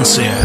Fernseher.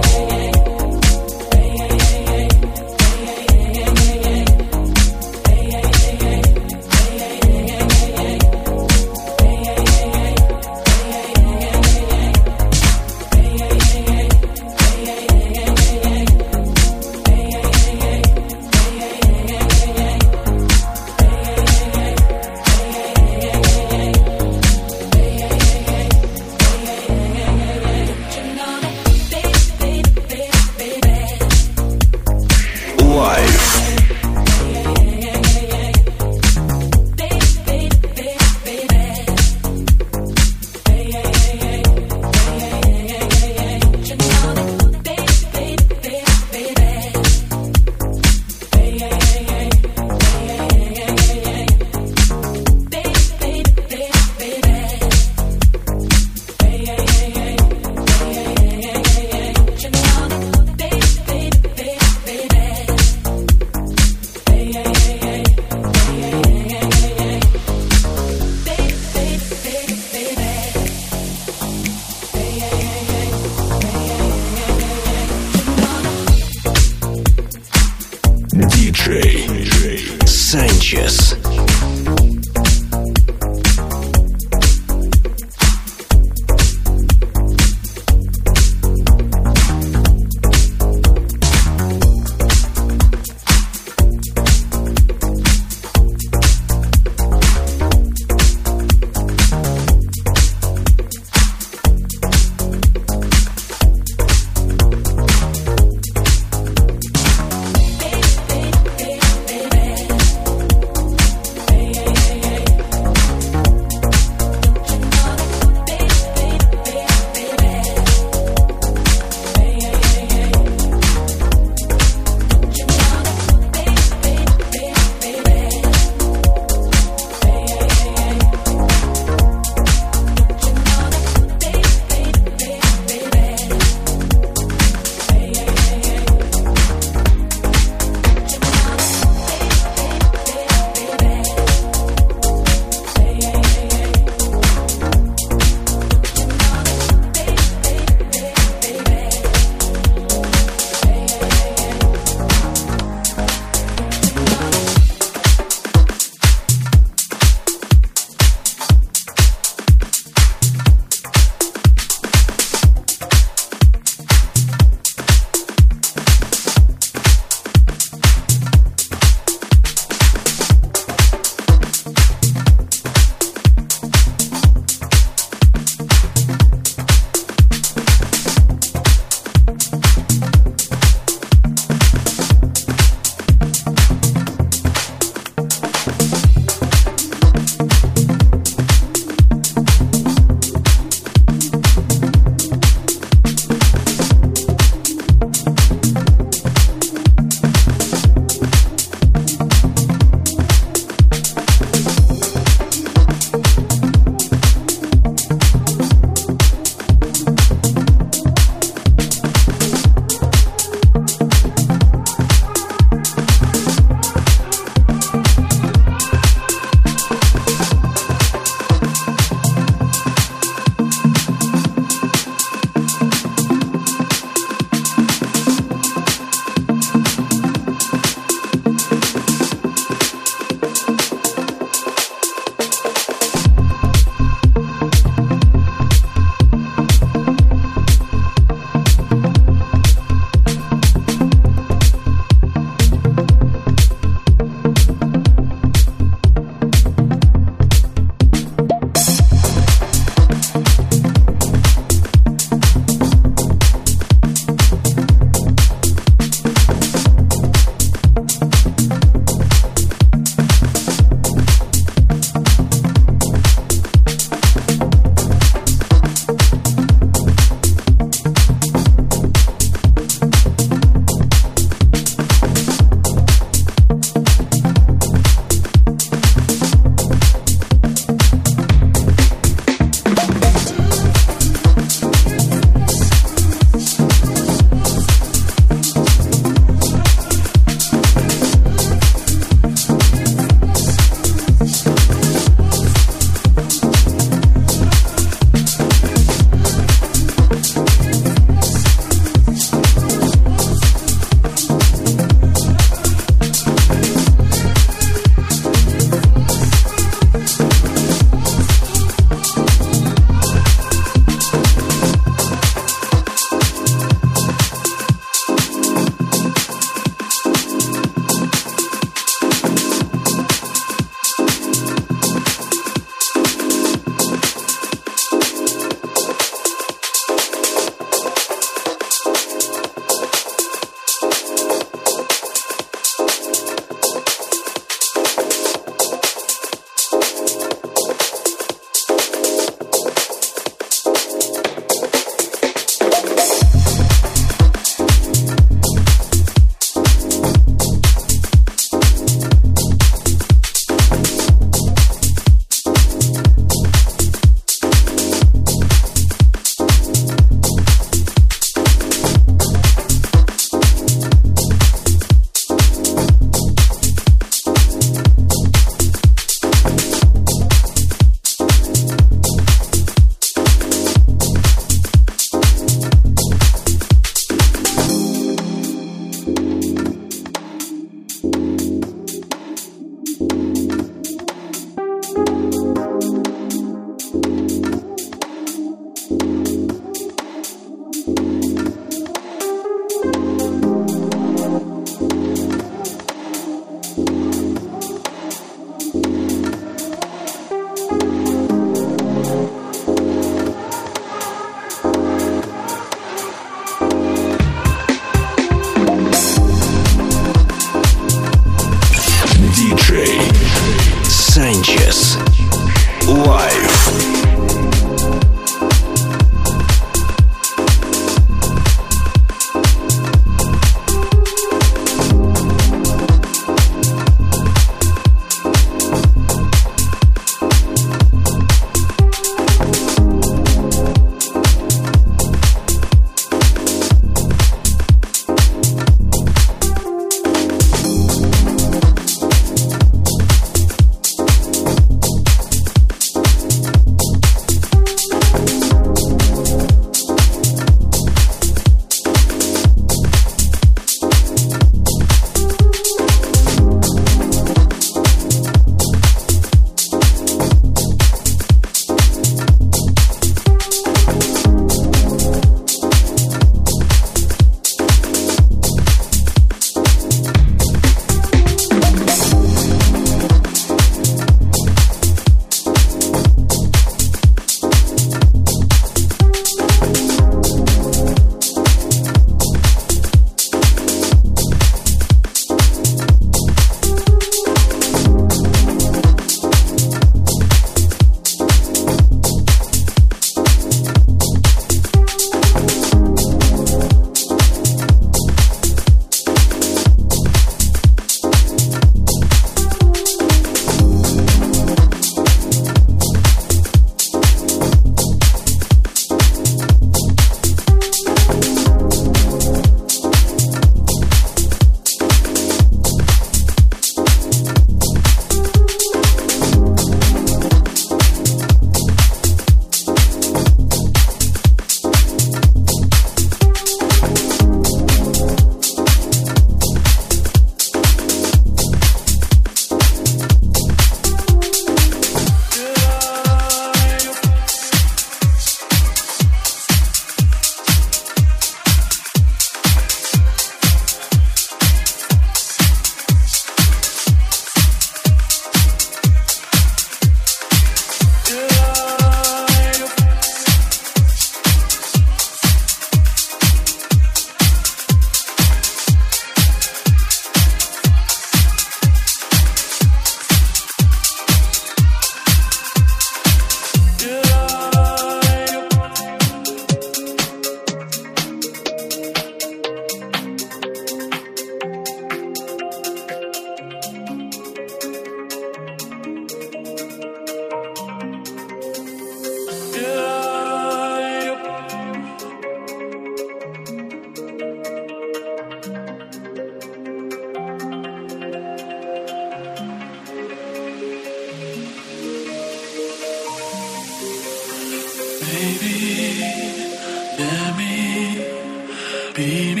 baby.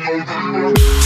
Tonight,